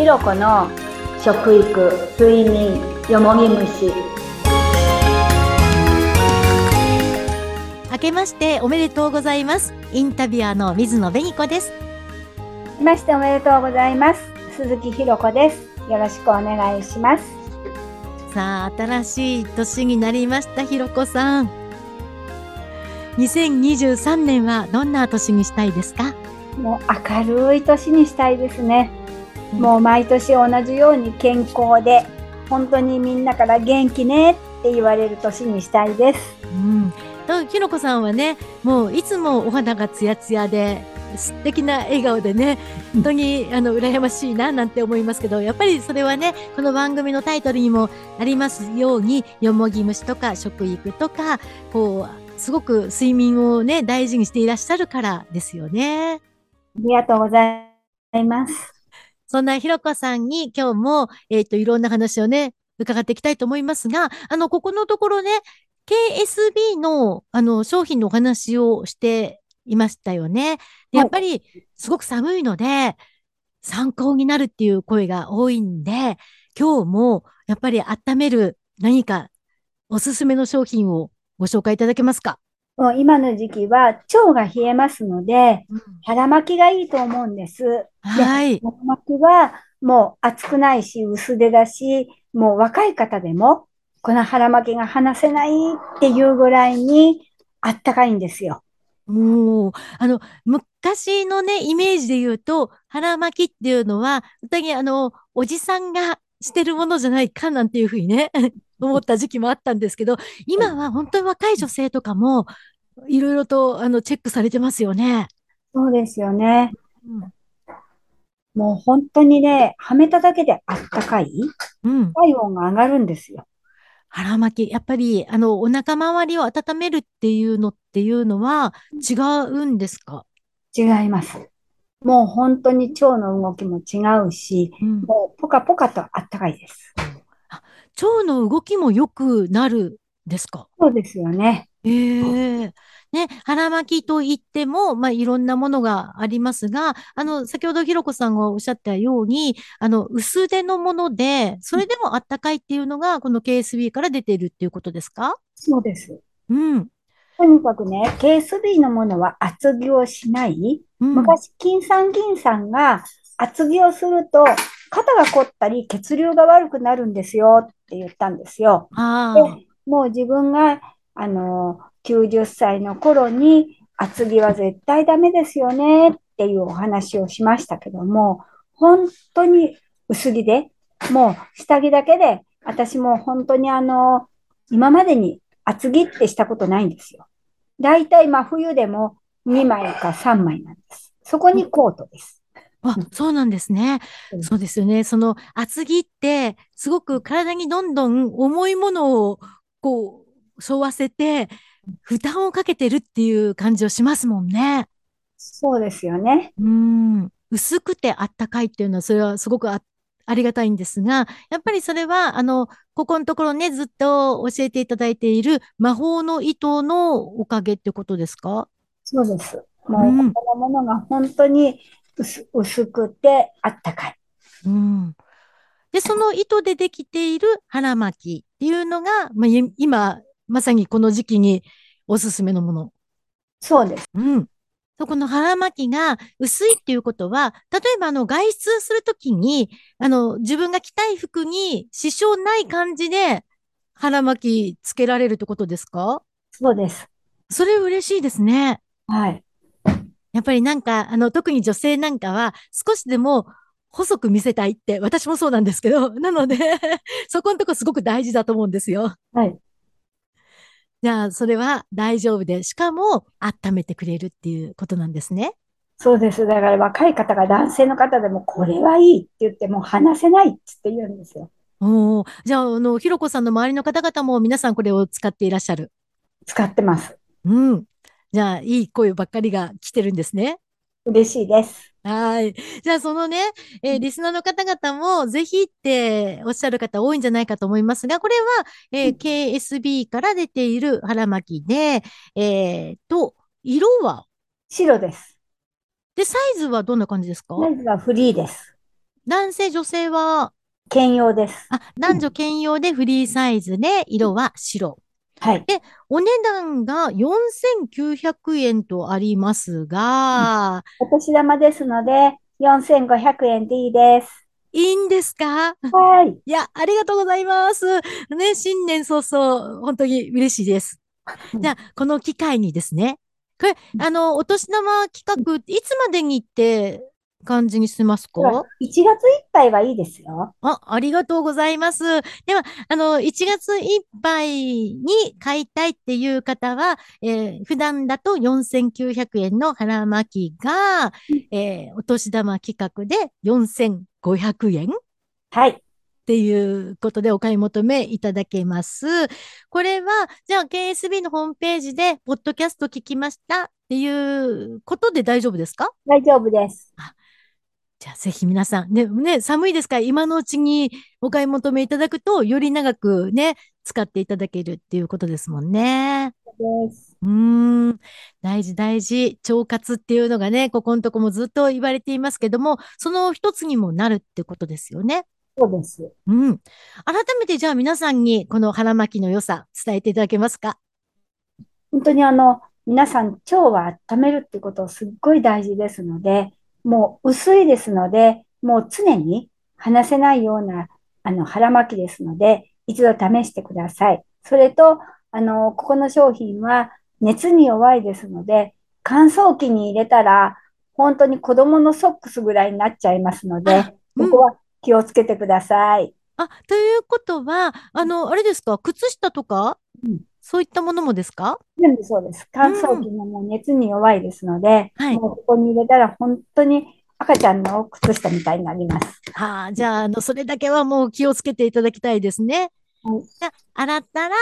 ひろこの食育睡眠よもぎ虫。明けましておめでとうございます。インタビュアーの水野紅子です。明けましておめでとうございます。鈴木ひろこです。よろしくお願いします。さあ新しい年になりましたひろこさん。2023年はどんな年にしたいですか？もう明るい年にしたいですね、うん、もう毎年同じように健康で本当にみんなから元気ねって言われる年にしたいです。うん、ひろこさんはねもういつもお肌がツヤツヤで素敵な笑顔でね本当にあの羨ましいななんて思いますけどやっぱりそれはねこの番組のタイトルにもありますようによもぎ虫とか食育とかこうすごく睡眠をね大事にしていらっしゃるからですよね。ありがとうございます。そんなひろこさんに今日も、えっ、ー、と、いろんな話をね、伺っていきたいと思いますが、あの、ここのところね、KSB の、あの、商品のお話をしていましたよね。やっぱり、すごく寒いので、参考になるっていう声が多いんで、今日も、やっぱり温める何かおすすめの商品をご紹介いただけますか？もう今の時期は腸が冷えますので、うん、腹巻きがいいと思うんです。はい。腹巻きはもう熱くないし薄手だし、もう若い方でもこの腹巻きが離せないっていうぐらいにあったかいんですよ。おあの、昔のね、イメージで言うと、腹巻きっていうのは、本当にあの、おじさんがしてるものじゃないかなんていうふうにね、思った時期もあったんですけど、今は本当に若い女性とかも、いろいろとあのチェックされてますよね。そうですよね。うん、もう本当にね、はめただけであったかい、うん、体温が上がるんですよ。腹巻き、やっぱり、あの、お腹周りを温めるっていうのっていうのは違うんですか？違います。もう本当に腸の動きも違うし、うん、もうポカポカとあったかいです。腸の動きも良くなるですか？そうですよね。ええー、ね、腹巻きといっても、まあ、いろんなものがありますが、あの、先ほどひろこさんがおっしゃったように、あの、薄手のもので、それでもあったかいっていうのが、この KSB から出ているっていうことですか？そうです。うん。とにかくね、KSB のものは厚着をしない。うん、昔、金酸銀酸が厚着をすると、肩が凝ったり血流が悪くなるんですよって言ったんですよ。でもう自分が、あの、90歳の頃に厚着は絶対ダメですよねっていうお話をしましたけども、本当に薄着で、もう下着だけで、私も本当にあの、今までに厚着ってしたことないんですよ。だいたい真冬でも2枚か3枚なんです。そこにコートです。あ、そうなんですね。そうですよね。その厚着って、すごく体にどんどん重いものをこう、沿わせて、負担をかけてるっていう感じをしますもんね。そうですよね。うん。薄くてあったかいっていうのは、それはすごくあありがたいんですが、やっぱりそれは、あの、ここのところね、ずっと教えていただいている魔法の糸のおかげってことですか？そうです。もう、このものが本当に薄薄くてあったかい。うん。で、その糸でできている腹巻きっていうのが、まあ、今、まさにこの時期におすすめのもの。そうです。うん。そこの腹巻きが薄いっていうことは、例えばあの外出するときに、あの自分が着たい服に支障ない感じで腹巻きつけられるってことですか？そうです。それ嬉しいですね。はい。やっぱりなんか、あの、特に女性なんかは少しでも細く見せたいって、私もそうなんですけど、なので そこのとこすごく大事だと思うんですよ。はい。じゃあ、それは大丈夫で、しかも温めてくれるっていうことなんですね。そうです。だから若い方が男性の方でもこれはいいって言っても話せないって言うんですよ。おじゃあ、あの、ひろこさんの周りの方々も皆さんこれを使っていらっしゃる。使ってます。うん。じゃあ、いい声ばっかりが来てるんですね。嬉しいです。はい。じゃあ、そのね、えー、リスナーの方々もぜひっておっしゃる方多いんじゃないかと思いますが、これは、えー、KSB から出ている腹巻きで、えー、と、色は？白です。で、サイズはどんな感じですか？サイズはフリーです。男性、女性は、兼用です。あ、男女兼用でフリーサイズで、色は白。はい。お値段が4900円とありますが、お年玉ですので、4500円でいいです。いいんですか？はい。いや、ありがとうございます。ね、新年早々、本当に嬉しいです。じゃあ、この機会にですね、これ、あの、お年玉企画、いつまでにって感じにしてますか？1月いっぱいはいいですよ。あ、ありがとうございます。では、あの、1月いっぱいに買いたいっていう方は、えー普段だと4900円の腹巻きが、えーお年玉企画で4500円？はい。っていうことでお買い求めいただけます。これは、じゃあ KSB のホームページで、ポッドキャスト聞きましたっていうことで大丈夫ですか？大丈夫です。じゃあぜひ皆さん、ね、ね、寒いですから今のうちにお買い求めいただくと、より長くね、使っていただけるっていうことですもんね。うーん、大事大事。腸活っていうのがね、ここのとこもずっと言われていますけども、その一つにもなるってことですよね。そうです。うん。改めてじゃあ皆さんにこの腹巻きの良さ伝えていただけますか？本当にあの、皆さん、腸を温めるってことすっごい大事ですので、もう薄いですので、もう常に離せないような、あの、腹巻きですので、一度試してください。それと、あの、ここの商品は熱に弱いですので、乾燥機に入れたら、本当に子供のソックスぐらいになっちゃいますので、うんここは気をつけてください。あ、ということは、あの、あれですか？靴下とか？うんそういったものもですか？全部そうです。乾燥機ももう熱に弱いですので、はいもうここに入れたら本当に赤ちゃんの靴下みたいになります。はあ、じゃあ、あの、それだけはもう気をつけていただきたいですね。はいじゃあ、洗ったら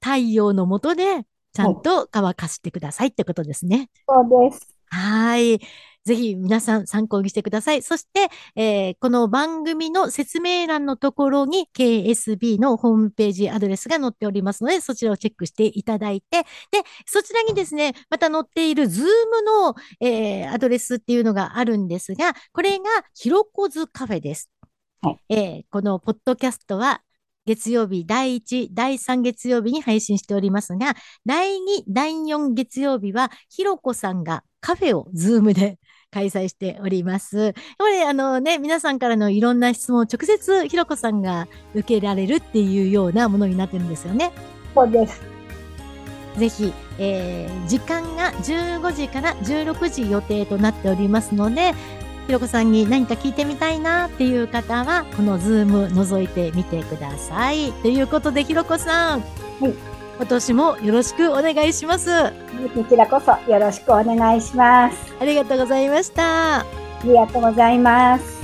太陽の下でちゃんと乾かしてくださいってことですね。そうです。はい。ぜひ皆さん参考にしてください。そして、えーこの番組の説明欄のところに KSB のホームページアドレスが載っておりますので、そちらをチェックしていただいて、で、そちらにですね、また載っている Zoom の、えーアドレスっていうのがあるんですが、これがひろこずカフェです。はいえーこのポッドキャストは月曜日第1、第3月曜日に配信しておりますが、第2、第4月曜日は、ひろこさんがカフェをズームで開催しております。これ、あのね、皆さんからのいろんな質問を直接ひろこさんが受けられるっていうようなものになってるんですよね。そうです。ぜひ、えー時間が15時から16時予定となっておりますので、ひろこさんに何か聞いてみたいなっていう方は、このズーム覗いてみてください。ということで、ひろこさん、はい今年もよろしくお願いします。あこちらこそよろしくお願いします。りがとうございました。ありがとうございます。